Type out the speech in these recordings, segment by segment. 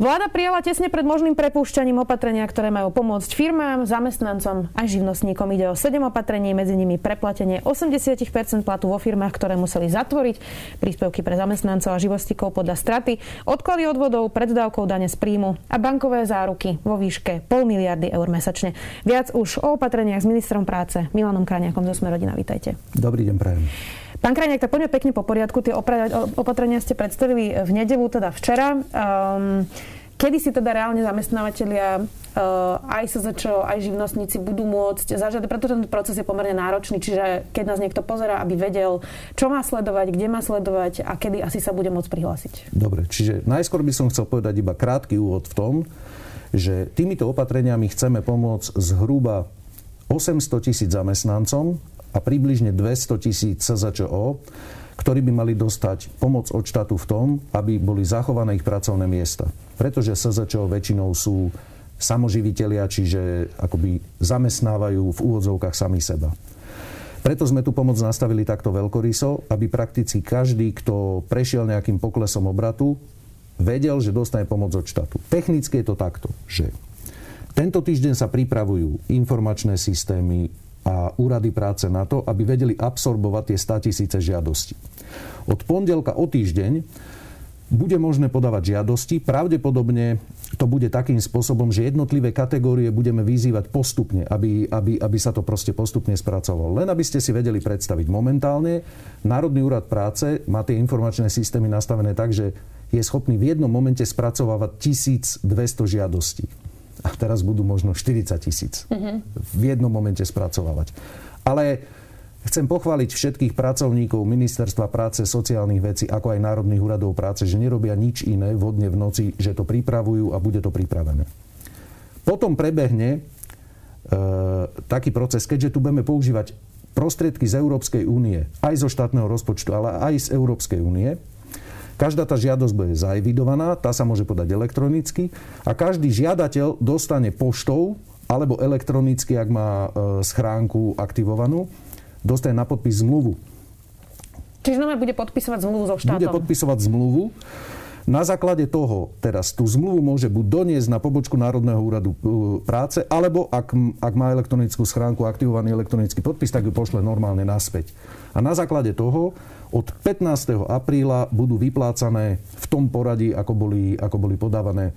Vláda prijala tesne pred možným prepúšťaním opatrenia, ktoré majú pomôcť firmám, zamestnancom aj živnostníkom. Ide o 7 opatrení, medzi nimi preplatenie 80% platu vo firmách, ktoré museli zatvoriť, príspevky pre zamestnancov a živostníkov podľa straty, odklady odvodov, preddávkou dane z príjmu a bankové záruky vo výške pol miliardy eur mesačne. Viac už o opatreniach s ministrom práce Milanom Kráňakom zo Sme rodina. Vítajte. Dobrý deň, prajem. Pán Krajniak, tak poďme pekne po poriadku. Tie opatrenia ste predstavili v nedelu, teda včera. Um, kedy si teda reálne zamestnávateľia uh, aj SZČO, aj živnostníci budú môcť zažiadať, pretože ten proces je pomerne náročný, čiže keď nás niekto pozera, aby vedel, čo má sledovať, kde má sledovať a kedy asi sa bude môcť prihlásiť. Dobre, čiže najskôr by som chcel povedať iba krátky úvod v tom, že týmito opatreniami chceme pomôcť zhruba 800 tisíc zamestnancom a približne 200 tisíc SZČO, ktorí by mali dostať pomoc od štátu v tom, aby boli zachované ich pracovné miesta. Pretože SZČO väčšinou sú samoživitelia, čiže akoby zamestnávajú v úvodzovkách sami seba. Preto sme tu pomoc nastavili takto veľkoryso, aby prakticky každý, kto prešiel nejakým poklesom obratu, vedel, že dostane pomoc od štátu. Technicky je to takto, že tento týždeň sa pripravujú informačné systémy, a úrady práce na to, aby vedeli absorbovať tie 100 tisíce žiadosti. Od pondelka o týždeň bude možné podávať žiadosti. Pravdepodobne to bude takým spôsobom, že jednotlivé kategórie budeme vyzývať postupne, aby, aby, aby sa to proste postupne spracovalo. Len aby ste si vedeli predstaviť. Momentálne Národný úrad práce má tie informačné systémy nastavené tak, že je schopný v jednom momente spracovávať 1200 žiadostí a teraz budú možno 40 tisíc v jednom momente spracovávať. Ale chcem pochváliť všetkých pracovníkov Ministerstva práce, sociálnych vecí, ako aj Národných úradov práce, že nerobia nič iné vodne v noci, že to pripravujú a bude to pripravené. Potom prebehne e, taký proces, keďže tu budeme používať prostriedky z Európskej únie, aj zo štátneho rozpočtu, ale aj z Európskej únie, Každá tá žiadosť bude zaevidovaná, tá sa môže podať elektronicky a každý žiadateľ dostane poštou alebo elektronicky, ak má e, schránku aktivovanú, dostane na podpis zmluvu. Čiže znamená, bude podpisovať zmluvu so štátom? Bude podpisovať zmluvu. Na základe toho teraz tú zmluvu môže buď doniesť na pobočku Národného úradu e, práce, alebo ak, ak má elektronickú schránku aktivovaný elektronický podpis, tak ju pošle normálne naspäť. A na základe toho od 15. apríla budú vyplácané v tom poradí, ako boli, ako boli podávané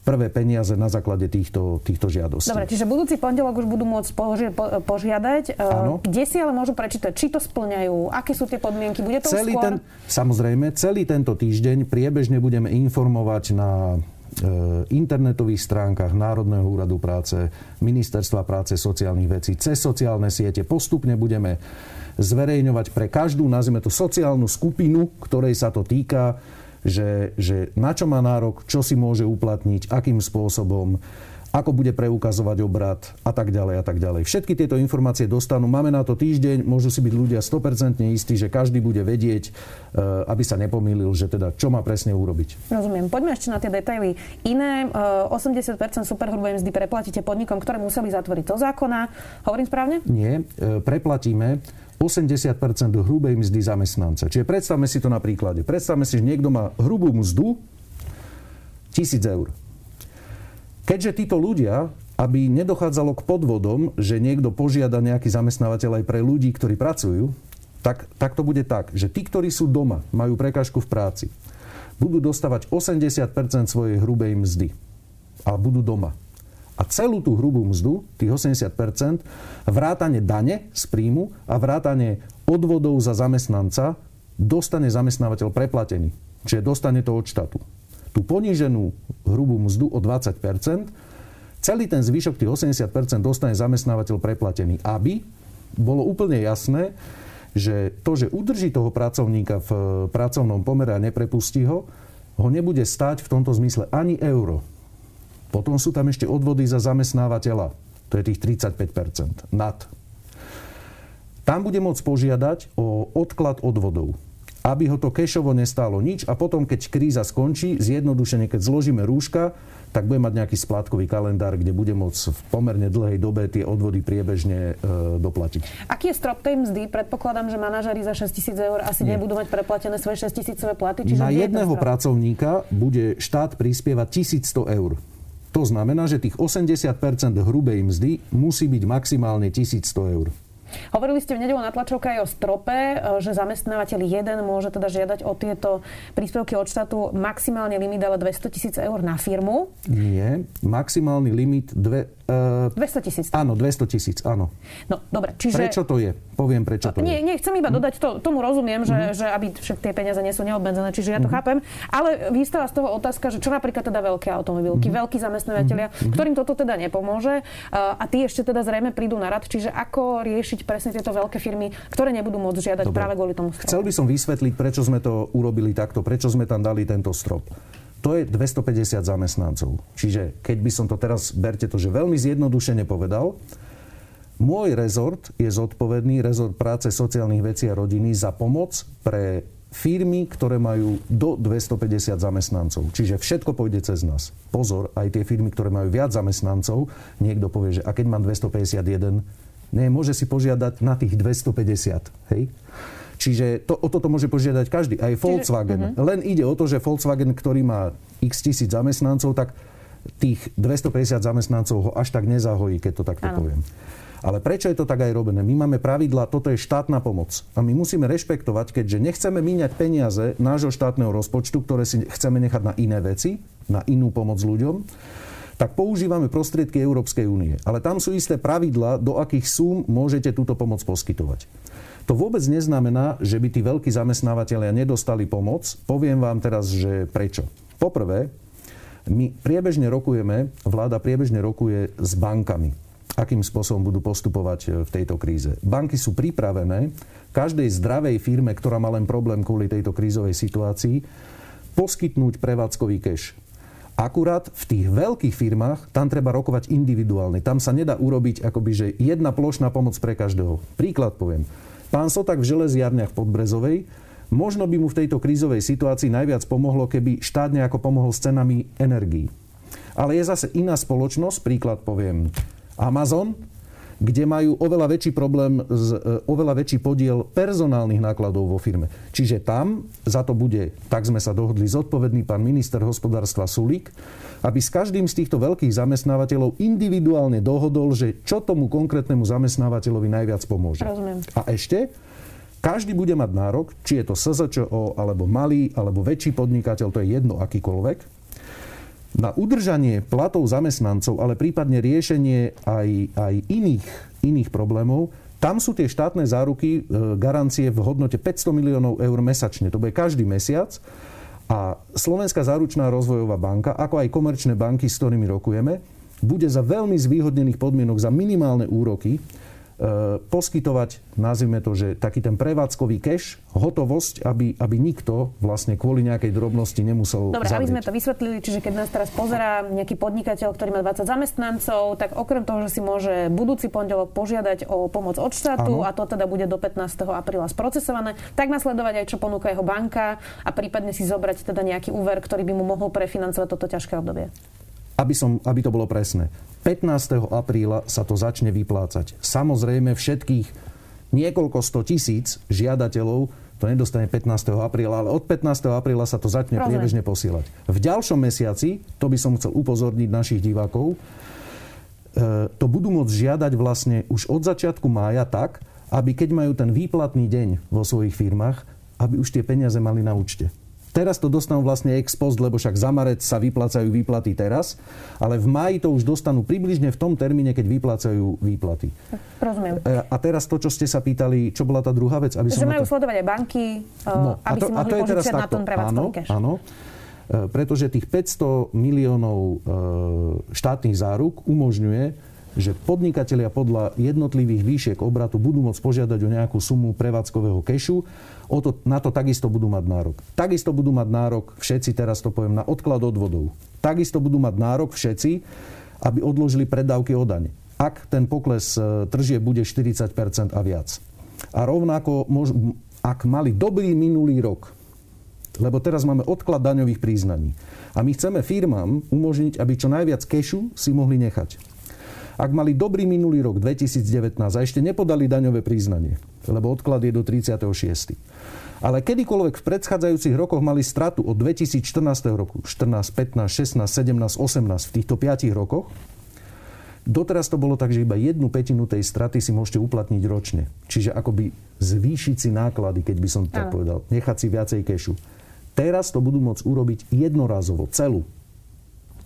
prvé peniaze na základe týchto, týchto žiadostí. Dobre, čiže budúci pondelok už budú môcť poži- po- požiadať. Áno. Kde si ale môžu prečítať, či to splňajú, aké sú tie podmienky, bude to celý skôr? Ten, samozrejme, celý tento týždeň priebežne budeme informovať na e, internetových stránkach Národného úradu práce, Ministerstva práce, sociálnych vecí, cez sociálne siete. Postupne budeme zverejňovať pre každú, nazvime to sociálnu skupinu, ktorej sa to týka, že, že na čo má nárok, čo si môže uplatniť, akým spôsobom, ako bude preukazovať obrad a tak ďalej a tak ďalej. Všetky tieto informácie dostanú. Máme na to týždeň, môžu si byť ľudia 100% istí, že každý bude vedieť, eh, aby sa nepomýlil, že teda čo má presne urobiť. Rozumiem. Poďme ešte na tie detaily. Iné 80% eh, superhrubej mzdy preplatíte podnikom, ktoré museli zatvoriť do zákona. Hovorím správne? Nie. Eh, preplatíme 80% hrubej mzdy zamestnanca. Čiže predstavme si to na príklade. Predstavme si, že niekto má hrubú mzdu 1000 eur. Keďže títo ľudia, aby nedochádzalo k podvodom, že niekto požiada nejaký zamestnávateľ aj pre ľudí, ktorí pracujú, tak, tak to bude tak, že tí, ktorí sú doma, majú prekážku v práci, budú dostávať 80% svojej hrubej mzdy. A budú doma a celú tú hrubú mzdu, tých 80%, vrátane dane z príjmu a vrátane odvodov za zamestnanca dostane zamestnávateľ preplatený. Čiže dostane to od štátu. Tú poníženú hrubú mzdu o 20%, celý ten zvyšok, tých 80%, dostane zamestnávateľ preplatený, aby bolo úplne jasné, že to, že udrží toho pracovníka v pracovnom pomere a neprepustí ho, ho nebude stať v tomto zmysle ani euro. Potom sú tam ešte odvody za zamestnávateľa. To je tých 35 nad. Tam bude môcť požiadať o odklad odvodov. aby ho to kešovo nestálo nič a potom, keď kríza skončí, zjednodušene, keď zložíme rúška, tak bude mať nejaký splátkový kalendár, kde bude môcť v pomerne dlhej dobe tie odvody priebežne e, doplatiť. Aký je strop tej mzdy? Predpokladám, že manažerí za 6 tisíc eur asi Nie. nebudú mať preplatené svoje 6 tisícové platy. Čiže Na jedného pracovníka bude štát prispievať 1100 eur. To znamená, že tých 80% hrubej mzdy musí byť maximálne 1100 eur. Hovorili ste v nedelu na tlačovke aj o strope, e, že zamestnávateľ jeden môže teda žiadať o tieto príspevky od štátu maximálne limit ale 200 tisíc eur na firmu. Nie, maximálny limit dve, Uh, eh, 200 tisíc. Áno, 200 tisíc, áno. No, dobre, čiže... Prečo to je? Poviem, prečo to nie, je. Nie, chcem iba dodať, to, tomu rozumiem, že, mm. že aby však tie peniaze nie sú neobmedzené, čiže ja to mm. chápem. Ale vystáva z toho otázka, že čo napríklad teda veľké automobilky, mm. veľkí zamestnávateľia, mm. ktorým toto teda nepomôže uh, a tí ešte teda zrejme prídu na rad. Čiže ako riešiť presne tieto veľké firmy, ktoré nebudú môcť žiadať Dobre. práve kvôli tomu stropu? Chcel by som vysvetliť, prečo sme to urobili takto, prečo sme tam dali tento strop to je 250 zamestnancov. Čiže keď by som to teraz, berte to, že veľmi zjednodušene povedal, môj rezort je zodpovedný, rezort práce, sociálnych vecí a rodiny, za pomoc pre firmy, ktoré majú do 250 zamestnancov. Čiže všetko pôjde cez nás. Pozor, aj tie firmy, ktoré majú viac zamestnancov, niekto povie, že a keď mám 251, nie, môže si požiadať na tých 250. Hej? Čiže to, o toto môže požiadať každý, aj Volkswagen. uh-huh. Len ide o to, že Volkswagen, ktorý má x tisíc zamestnancov, tak tých 250 zamestnancov ho až tak nezahojí, keď to takto ano. poviem. Ale prečo je to tak aj robené? My máme pravidla, toto je štátna pomoc. A my musíme rešpektovať, keďže nechceme míňať peniaze nášho štátneho rozpočtu, ktoré si chceme nechať na iné veci, na inú pomoc ľuďom, tak používame prostriedky Európskej únie. Ale tam sú isté pravidla, do akých súm môžete túto pomoc poskytovať. To vôbec neznamená, že by tí veľkí zamestnávateľia nedostali pomoc. Poviem vám teraz, že prečo. Poprvé, my priebežne rokujeme, vláda priebežne rokuje s bankami akým spôsobom budú postupovať e, v tejto kríze. Banky sú pripravené každej zdravej firme, ktorá má len problém kvôli tejto krízovej situácii, poskytnúť prevádzkový cash. Akurát v tých veľkých firmách tam treba rokovať individuálne. Tam sa nedá urobiť akoby, že jedna plošná pomoc pre každého. Príklad poviem. Pán Sotak v železiarniach Podbrezovej, možno by mu v tejto krízovej situácii najviac pomohlo, keby štát nejako pomohol s cenami energií. Ale je zase iná spoločnosť, príklad poviem Amazon, kde majú oveľa väčší problém, z, e, oveľa väčší podiel personálnych nákladov vo firme. Čiže tam za to bude, tak sme sa dohodli, zodpovedný pán minister hospodárstva Sulík, aby s každým z týchto veľkých zamestnávateľov individuálne dohodol, že čo tomu konkrétnemu zamestnávateľovi najviac pomôže. Rozumiem. A ešte, každý bude mať nárok, či je to SZČO, alebo malý, alebo väčší podnikateľ, to je jedno akýkoľvek, na udržanie platov zamestnancov, ale prípadne riešenie aj, aj iných, iných problémov, tam sú tie štátne záruky, e, garancie v hodnote 500 miliónov eur mesačne. To bude každý mesiac. A Slovenská záručná rozvojová banka, ako aj komerčné banky, s ktorými rokujeme, bude za veľmi zvýhodnených podmienok, za minimálne úroky, poskytovať, nazvime to, že taký ten prevádzkový cash, hotovosť, aby, aby nikto vlastne kvôli nejakej drobnosti nemusel Dobre, zavrieť. aby sme to vysvetlili, čiže keď nás teraz pozerá nejaký podnikateľ, ktorý má 20 zamestnancov, tak okrem toho, že si môže budúci pondelok požiadať o pomoc od štátu ano. a to teda bude do 15. apríla sprocesované, tak nasledovať aj čo ponúka jeho banka a prípadne si zobrať teda nejaký úver, ktorý by mu mohol prefinancovať toto ťažké obdobie. Aby, som, aby to bolo presné. 15. apríla sa to začne vyplácať. Samozrejme všetkých niekoľko sto tisíc žiadateľov to nedostane 15. apríla, ale od 15. apríla sa to začne Rozumiem. priebežne posielať. V ďalšom mesiaci, to by som chcel upozorniť našich divákov, e, to budú môcť žiadať vlastne už od začiatku mája tak, aby keď majú ten výplatný deň vo svojich firmách, aby už tie peniaze mali na účte. Teraz to dostanú vlastne ex post, lebo však za marec sa vyplácajú výplaty teraz, ale v máji to už dostanú približne v tom termíne, keď vyplácajú výplaty. Rozumiem. E, a teraz to, čo ste sa pýtali, čo bola tá druhá vec? Aby že majú to... sledovať aj banky, e, no, aby to, si mohli požičať na tom áno. Áno, e, pretože tých 500 miliónov štátnych záruk umožňuje, že podnikatelia podľa jednotlivých výšiek obratu budú môcť požiadať o nejakú sumu prevádzkového kešu o to, na to takisto budú mať nárok. Takisto budú mať nárok všetci, teraz to poviem, na odklad odvodov. Takisto budú mať nárok všetci, aby odložili predávky o daň. Ak ten pokles e, tržie bude 40 a viac. A rovnako, ak mali dobrý minulý rok, lebo teraz máme odklad daňových priznaní. A my chceme firmám umožniť, aby čo najviac kešu si mohli nechať. Ak mali dobrý minulý rok 2019 a ešte nepodali daňové priznanie, lebo odklad je do 36. Ale kedykoľvek v predchádzajúcich rokoch mali stratu od 2014 roku, 14, 15, 16, 17, 18, v týchto 5 rokoch, Doteraz to bolo tak, že iba jednu petinu tej straty si môžete uplatniť ročne. Čiže akoby zvýšiť si náklady, keď by som to tak povedal. Nechať si viacej kešu. Teraz to budú môcť urobiť jednorazovo, celú.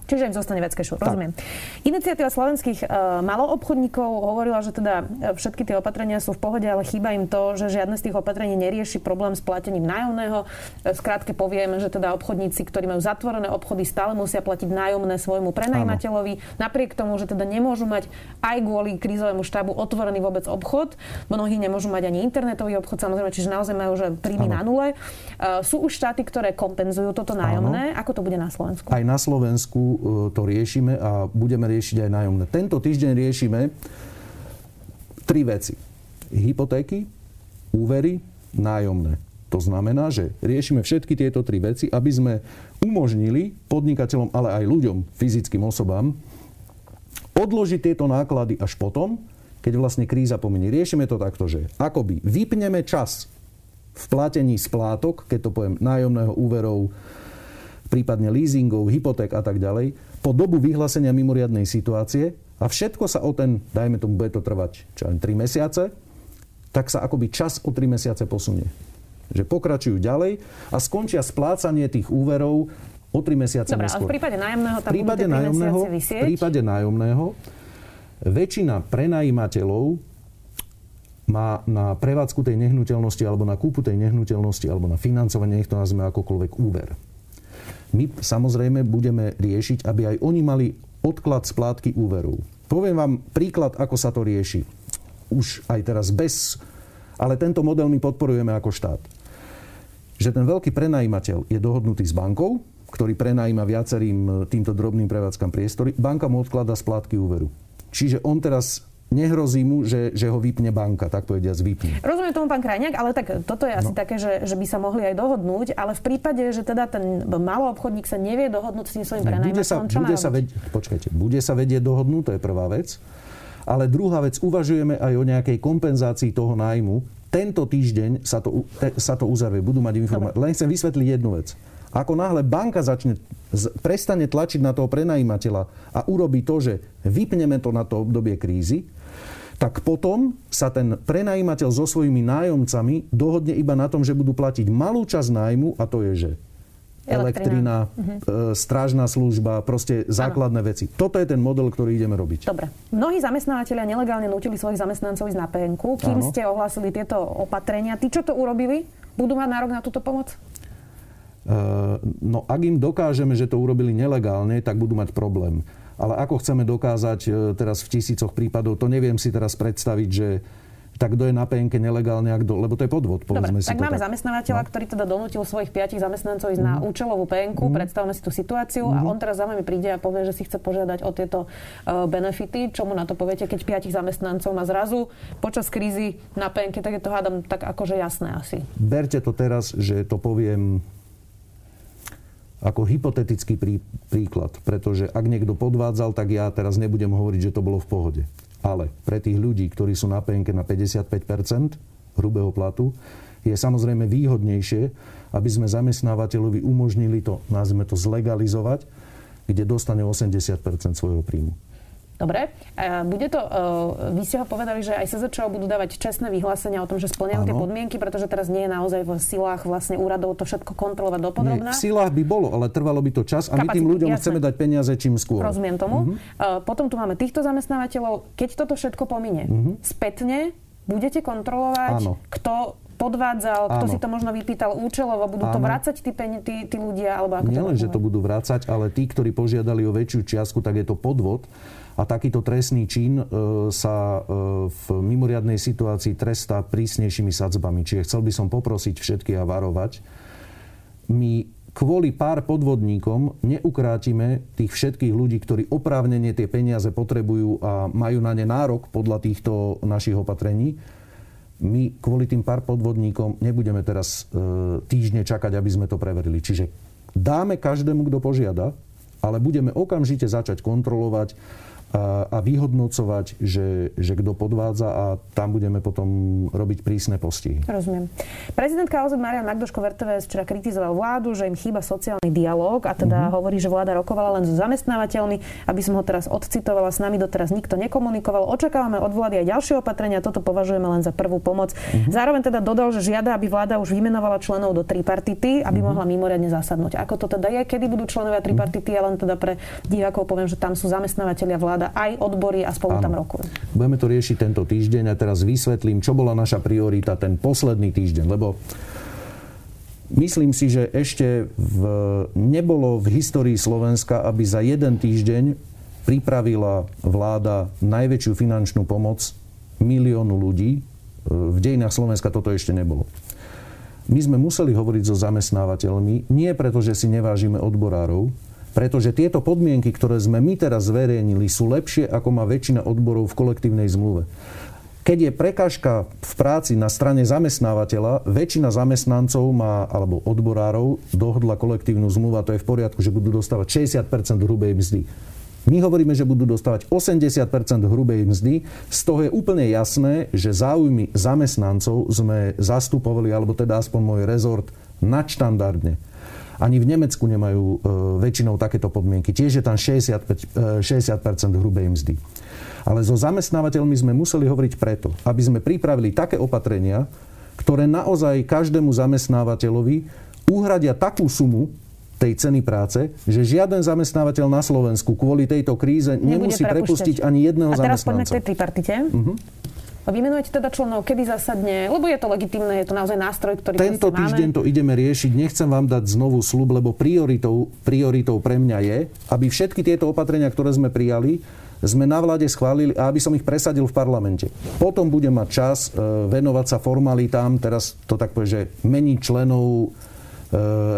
Čiže im zostane viac kešu, rozumiem. Iniciatíva slovenských uh, maloobchodníkov hovorila, že teda e, všetky tie opatrenia sú v pohode, ale chýba im to, že žiadne z tých opatrení nerieši problém s platením nájomného. E, skrátke poviem, že teda obchodníci, ktorí majú zatvorené obchody, stále musia platiť nájomné svojmu prenajímateľovi, napriek tomu, že teda nemôžu mať aj kvôli krízovému štábu otvorený vôbec obchod. Mnohí nemôžu mať ani internetový obchod, samozrejme, čiže naozaj majú že príjmy na nule. Uh, sú už štáty, ktoré kompenzujú toto nájomné. Ano. Ako to bude na Slovensku? Aj na Slovensku E, to riešime a budeme riešiť aj nájomné. Tento týždeň riešime tri veci. Hypotéky, úvery, nájomné. To znamená, že riešime všetky tieto tri veci, aby sme umožnili podnikateľom, ale aj ľuďom, fyzickým osobám, odložiť tieto náklady až potom, keď vlastne kríza pomení. Riešime to takto, že akoby vypneme čas v platení splátok, keď to poviem, nájomného úverov, prípadne leasingov, hypoték a tak ďalej, po dobu vyhlásenia mimoriadnej situácie a všetko sa o ten, dajme tomu, bude to trvať čo len 3 mesiace, tak sa akoby čas o 3 mesiace posunie. Že pokračujú ďalej a skončia splácanie tých úverov o 3 mesiace Dobre, neskôr. ale v prípade nájomného tam v prípade budú nájomného, V prípade nájomného väčšina prenajímateľov má na prevádzku tej nehnuteľnosti alebo na kúpu tej nehnuteľnosti alebo na financovanie, nech to nazveme akokoľvek úver. My samozrejme budeme riešiť, aby aj oni mali odklad splátky úverov. Poviem vám príklad, ako sa to rieši. Už aj teraz bez... Ale tento model my podporujeme ako štát. Že ten veľký prenajímateľ je dohodnutý s bankou, ktorý prenajíma viacerým týmto drobným prevádzkam priestory. Banka mu odklada splátky úveru. Čiže on teraz nehrozí mu, že, že ho vypne banka, tak povediať vypne. Rozumiem tomu, pán Krajňák, ale tak toto je asi no. také, že, že by sa mohli aj dohodnúť, ale v prípade, že teda ten malý obchodník sa nevie dohodnúť s tým svojim prenajímateľom, čo bude sa ved- Počkajte, bude sa vedieť dohodnúť, to je prvá vec. Ale druhá vec, uvažujeme aj o nejakej kompenzácii toho nájmu. Tento týždeň sa to, te, sa to uzavie, budú mať informácie. Len chcem vysvetliť jednu vec. Ako náhle banka začne, prestane tlačiť na toho prenajímateľa a urobí to, že vypneme to na to obdobie krízy, tak potom sa ten prenajímateľ so svojimi nájomcami dohodne iba na tom, že budú platiť malú časť nájmu a to je, že elektrina, uh-huh. strážna služba, proste základné ano. veci. Toto je ten model, ktorý ideme robiť. Dobre. Mnohí zamestnávateľia nelegálne nutili svojich zamestnancov ísť na PNK. Kým ano. ste ohlásili tieto opatrenia, tí, čo to urobili, budú mať nárok na túto pomoc? Uh, no ak im dokážeme, že to urobili nelegálne, tak budú mať problém. Ale ako chceme dokázať e, teraz v tisícoch prípadov, to neviem si teraz predstaviť, že tak kto je na PNK nelegálne, a kto, lebo to je podvod, povedzme Dobre, si tak máme tak. zamestnávateľa, no. ktorý teda donútil svojich piatich zamestnancov ísť mm. na mhm. účelovú PNK, mm. predstavme si tú situáciu mm. a mhm. on teraz za vami príde a povie, že si chce požiadať o tieto uh, benefity. Čo mu na to poviete, keď piatich zamestnancov má zrazu počas krízy na PNK, tak je to hádam tak akože jasné asi. Berte to teraz, že to poviem ako hypotetický prí, príklad, pretože ak niekto podvádzal, tak ja teraz nebudem hovoriť, že to bolo v pohode. Ale pre tých ľudí, ktorí sú na penke na 55% hrubého platu, je samozrejme výhodnejšie, aby sme zamestnávateľovi umožnili to, nazvime to, zlegalizovať, kde dostane 80% svojho príjmu. Dobre. Bude to, e, vy ste ho povedali, že aj SZČO budú dávať čestné vyhlásenia o tom, že splňajú tie podmienky, pretože teraz nie je naozaj v silách vlastne úradov to všetko kontrolovať dopodrobná. Nie, v silách by bolo, ale trvalo by to čas a Kapacity, my tým ľuďom jasné. chceme dať peniaze čím skôr. Rozumiem tomu. Uh-huh. Potom tu máme týchto zamestnávateľov. Keď toto všetko pomine, uh-huh. spätne budete kontrolovať, Áno. kto podvádzal, kto Áno. si to možno vypýtal účelovo, budú Áno. to vrácať tí, tí, tí ľudia? Alebo ako Nielen, že to budú vrácať, ale tí, ktorí požiadali o väčšiu čiastku, tak je to podvod. A takýto trestný čin e, sa e, v mimoriadnej situácii trestá prísnejšími sadzbami. Čiže chcel by som poprosiť všetkých a varovať. My kvôli pár podvodníkom neukrátime tých všetkých ľudí, ktorí oprávnene tie peniaze potrebujú a majú na ne nárok podľa týchto našich opatrení. My kvôli tým pár podvodníkom nebudeme teraz e, týždne čakať, aby sme to preverili. Čiže dáme každému, kto požiada, ale budeme okamžite začať kontrolovať a, a vyhodnocovať, že, že kto podvádza a tam budeme potom robiť prísne postihy. Rozumiem. Prezidentka OZ Maria Magdoško VRTVS včera kritizoval vládu, že im chýba sociálny dialog a teda uh-huh. hovorí, že vláda rokovala len so zamestnávateľmi. Aby som ho teraz odcitovala, s nami doteraz nikto nekomunikoval. Očakávame od vlády aj ďalšie opatrenia, toto považujeme len za prvú pomoc. Uh-huh. Zároveň teda dodal, že žiada, aby vláda už vymenovala členov do tripartity, aby uh-huh. mohla mimoriadne zasadnúť. Ako to teda je, kedy budú členovia tripartity, ja len teda pre divákov poviem, že tam sú zamestnávateľia vláda vláda, aj odbory a spolu ano. tam rokujú. Budeme to riešiť tento týždeň a teraz vysvetlím, čo bola naša priorita ten posledný týždeň, lebo Myslím si, že ešte v, nebolo v histórii Slovenska, aby za jeden týždeň pripravila vláda najväčšiu finančnú pomoc miliónu ľudí. V dejinách Slovenska toto ešte nebolo. My sme museli hovoriť so zamestnávateľmi, nie preto, že si nevážime odborárov, pretože tieto podmienky, ktoré sme my teraz zverejnili, sú lepšie, ako má väčšina odborov v kolektívnej zmluve. Keď je prekážka v práci na strane zamestnávateľa, väčšina zamestnancov má, alebo odborárov dohodla kolektívnu zmluvu a to je v poriadku, že budú dostávať 60% hrubej mzdy. My hovoríme, že budú dostávať 80% hrubej mzdy. Z toho je úplne jasné, že záujmy zamestnancov sme zastupovali, alebo teda aspoň môj rezort, nadštandardne. Ani v Nemecku nemajú e, väčšinou takéto podmienky. Tiež je tam 65, 60% hrubej mzdy. Ale so zamestnávateľmi sme museli hovoriť preto, aby sme pripravili také opatrenia, ktoré naozaj každému zamestnávateľovi uhradia takú sumu tej ceny práce, že žiaden zamestnávateľ na Slovensku kvôli tejto kríze nemusí prepustiť ani jedného zamestnanca. A teraz poďme k tej tripartite. Uh-huh. Vymenujete teda členov, kedy zasadne, lebo je to legitimné, je to naozaj nástroj, ktorý Tento týždeň máme. to ideme riešiť. Nechcem vám dať znovu slub, lebo prioritou, prioritou pre mňa je, aby všetky tieto opatrenia, ktoré sme prijali, sme na vláde schválili a aby som ich presadil v parlamente. Potom budem mať čas e, venovať sa formalitám, teraz to tak povie, že meniť členov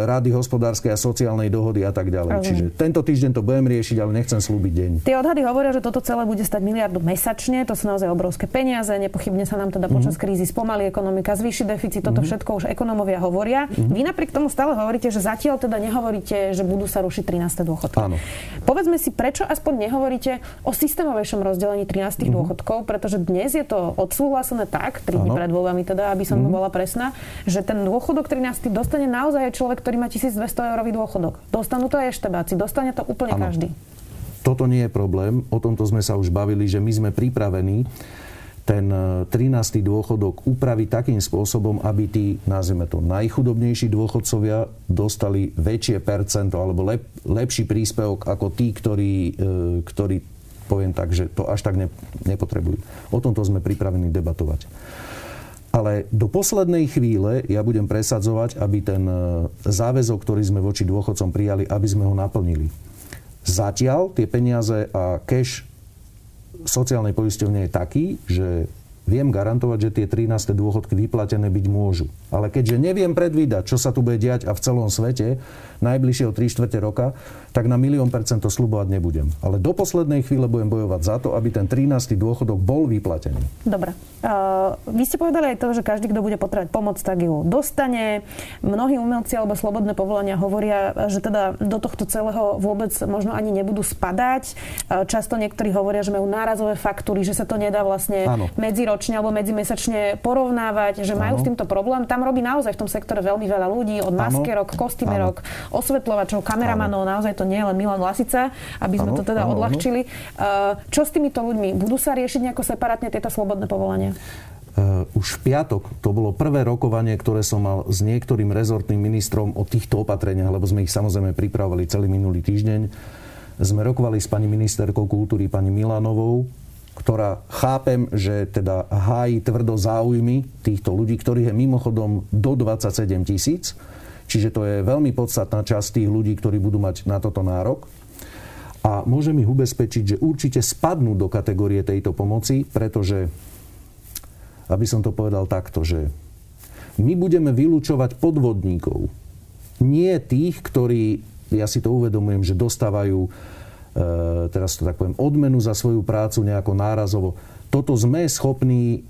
Rady hospodárskej a sociálnej dohody a tak ďalej. Čiže tento týždeň to budem riešiť, ale nechcem slúbiť deň. Tie odhady hovoria, že toto celé bude stať miliardu mesačne, to sú naozaj obrovské peniaze, nepochybne sa nám teda počas mm-hmm. krízy spomalí ekonomika, zvýši deficit, toto mm-hmm. všetko už ekonomovia hovoria. Mm-hmm. Vy napriek tomu stále hovoríte, že zatiaľ teda nehovoríte, že budú sa rušiť 13. dôchodky. Áno. Povedzme si, prečo aspoň nehovoríte o systémovejšom rozdelení 13. Mm-hmm. dôchodkov, pretože dnes je to odsúhlasené tak, 3 dní pred voľbami teda, aby som mm-hmm. bola presná, že ten dôchodok 13. dostane naozaj aj človek, ktorý má 1200 eurový dôchodok. Dostanú to aj eštebáci, dostane to úplne ano. každý. Toto nie je problém, o tomto sme sa už bavili, že my sme pripravení ten 13. E, dôchodok upraviť takým spôsobom, aby tí, nazvime to, najchudobnejší dôchodcovia dostali väčšie percento alebo lep, lepší príspevok ako tí, ktorí, e, ktorí poviem tak, že to až tak ne, nepotrebujú. O tomto sme pripravení debatovať. Ale do poslednej chvíle ja budem presadzovať, aby ten e, záväzok, ktorý sme voči dôchodcom prijali, aby sme ho naplnili. Zatiaľ tie peniaze a cash sociálnej poisťovne je taký, že viem garantovať, že tie 13. dôchodky vyplatené byť môžu. Ale keďže neviem predvídať, čo sa tu bude diať a v celom svete najbližšieho 3 čtvrte roka, tak na milión percent to slubovať nebudem. Ale do poslednej chvíle budem bojovať za to, aby ten 13. dôchodok bol vyplatený. Dobre. Uh, vy ste povedali aj to, že každý, kto bude potrebovať pomoc, tak ju dostane. Mnohí umelci alebo slobodné povolania hovoria, že teda do tohto celého vôbec možno ani nebudú spadať. Uh, často niektorí hovoria, že majú nárazové faktúry, že sa to nedá vlastne Áno. Medziročne alebo medzimesačne porovnávať, že majú Áno. s týmto problém. Tam robí naozaj v tom sektore veľmi veľa ľudí, od maskerok, kostýmerok, osvetľovačov, kameramanov, naozaj to nie len Milan Lasica, aby sme ano, to teda ano, odľahčili. Ano. Čo s týmito ľuďmi? Budú sa riešiť nejako separátne tieto slobodné povolania? Uh, už v piatok to bolo prvé rokovanie, ktoré som mal s niektorým rezortným ministrom o týchto opatreniach, lebo sme ich samozrejme pripravovali celý minulý týždeň. Sme rokovali s pani ministerkou kultúry, pani Milanovou, ktorá chápem, že teda hájí tvrdo záujmy týchto ľudí, ktorých je mimochodom do 27 tisíc Čiže to je veľmi podstatná časť tých ľudí, ktorí budú mať na toto nárok. A môžem ich ubezpečiť, že určite spadnú do kategórie tejto pomoci, pretože, aby som to povedal takto, že my budeme vylúčovať podvodníkov. Nie tých, ktorí, ja si to uvedomujem, že dostávajú, teraz to tak poviem, odmenu za svoju prácu nejako nárazovo. Toto sme schopní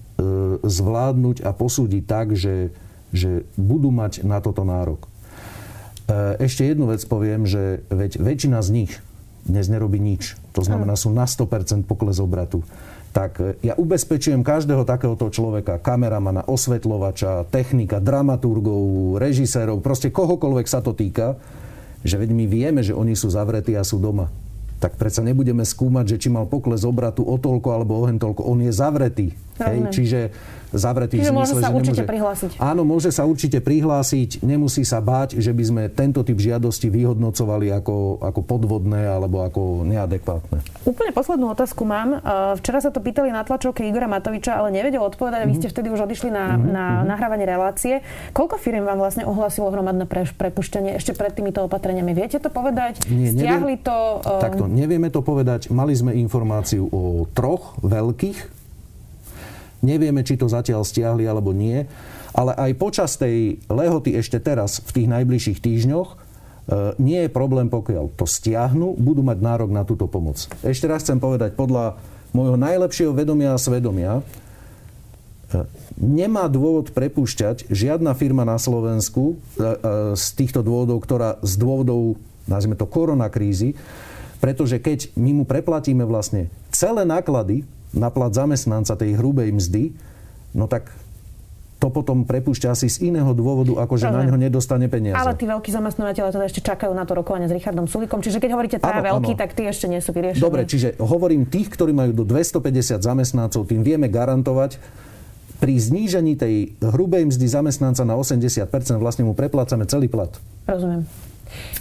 zvládnuť a posúdiť tak, že, že budú mať na toto nárok. E, ešte jednu vec poviem, že veď väčšina z nich dnes nerobí nič. To znamená, sú na 100% pokles obratu. Tak e, ja ubezpečujem každého takéhoto človeka, kameramana, osvetľovača, technika, dramaturgov, režisérov, proste kohokoľvek sa to týka, že veď my vieme, že oni sú zavretí a sú doma tak predsa nebudeme skúmať, že či mal pokles obratu o toľko alebo o hen toľko. On je zavretý. Hej, čiže zavretý Čiže môže sa že určite nemôže... prihlásiť. Áno, môže sa určite prihlásiť. Nemusí sa báť, že by sme tento typ žiadosti vyhodnocovali ako, ako podvodné alebo ako neadekvátne. Úplne poslednú otázku mám. E, včera sa to pýtali na tlačovke Igora Matoviča, ale nevedel odpovedať. Mm-hmm. Vy ste vtedy už odišli na, mm-hmm. na mhm. nahrávanie relácie. Koľko firiem vám vlastne ohlasilo hromadné pre, prepuštenie ešte pred týmito opatreniami? Viete to povedať? Nie, Stiahli neviem, to? Um... Takto, nevieme to povedať. Mali sme informáciu o troch veľkých Nevieme, či to zatiaľ stiahli alebo nie. Ale aj počas tej lehoty ešte teraz, v tých najbližších týždňoch, e, nie je problém, pokiaľ to stiahnu, budú mať nárok na túto pomoc. Ešte raz chcem povedať, podľa môjho najlepšieho vedomia a svedomia, e, nemá dôvod prepúšťať žiadna firma na Slovensku e, z týchto dôvodov, ktorá z dôvodov, nazvime to koronakrízy, pretože keď my mu preplatíme vlastne celé náklady na plat zamestnanca tej hrubej mzdy, no tak to potom prepúšťa asi z iného dôvodu, ako že na ňo nedostane peniaze. Ale tí veľkí zamestnávateľe teda ešte čakajú na to rokovanie s Richardom Sulikom. Čiže keď hovoríte tá veľký, tak tí ešte nie sú vyriešení. Dobre, čiže hovorím tých, ktorí majú do 250 zamestnancov, tým vieme garantovať, pri znížení tej hrubej mzdy zamestnanca na 80% vlastne mu preplácame celý plat. Rozumiem.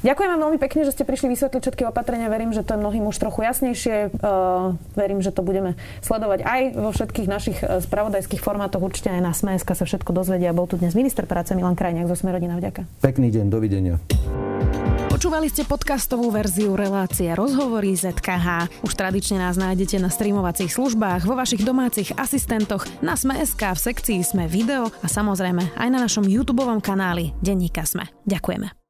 Ďakujem vám veľmi pekne, že ste prišli vysvetliť všetky opatrenia. Verím, že to je mnohým už trochu jasnejšie. Uh, verím, že to budeme sledovať aj vo všetkých našich e, spravodajských formátoch. Určite aj na SMSK sa všetko dozvedia. Bol tu dnes minister práce Milan Krajniak zo Smerodina. Vďaka. Pekný deň, dovidenia. Počúvali ste podcastovú verziu relácie Rozhovory ZKH. Už tradične nás nájdete na streamovacích službách, vo vašich domácich asistentoch, na Sme.sk, v sekcii Sme video a samozrejme aj na našom YouTube kanáli Denníka Sme. Ďakujeme.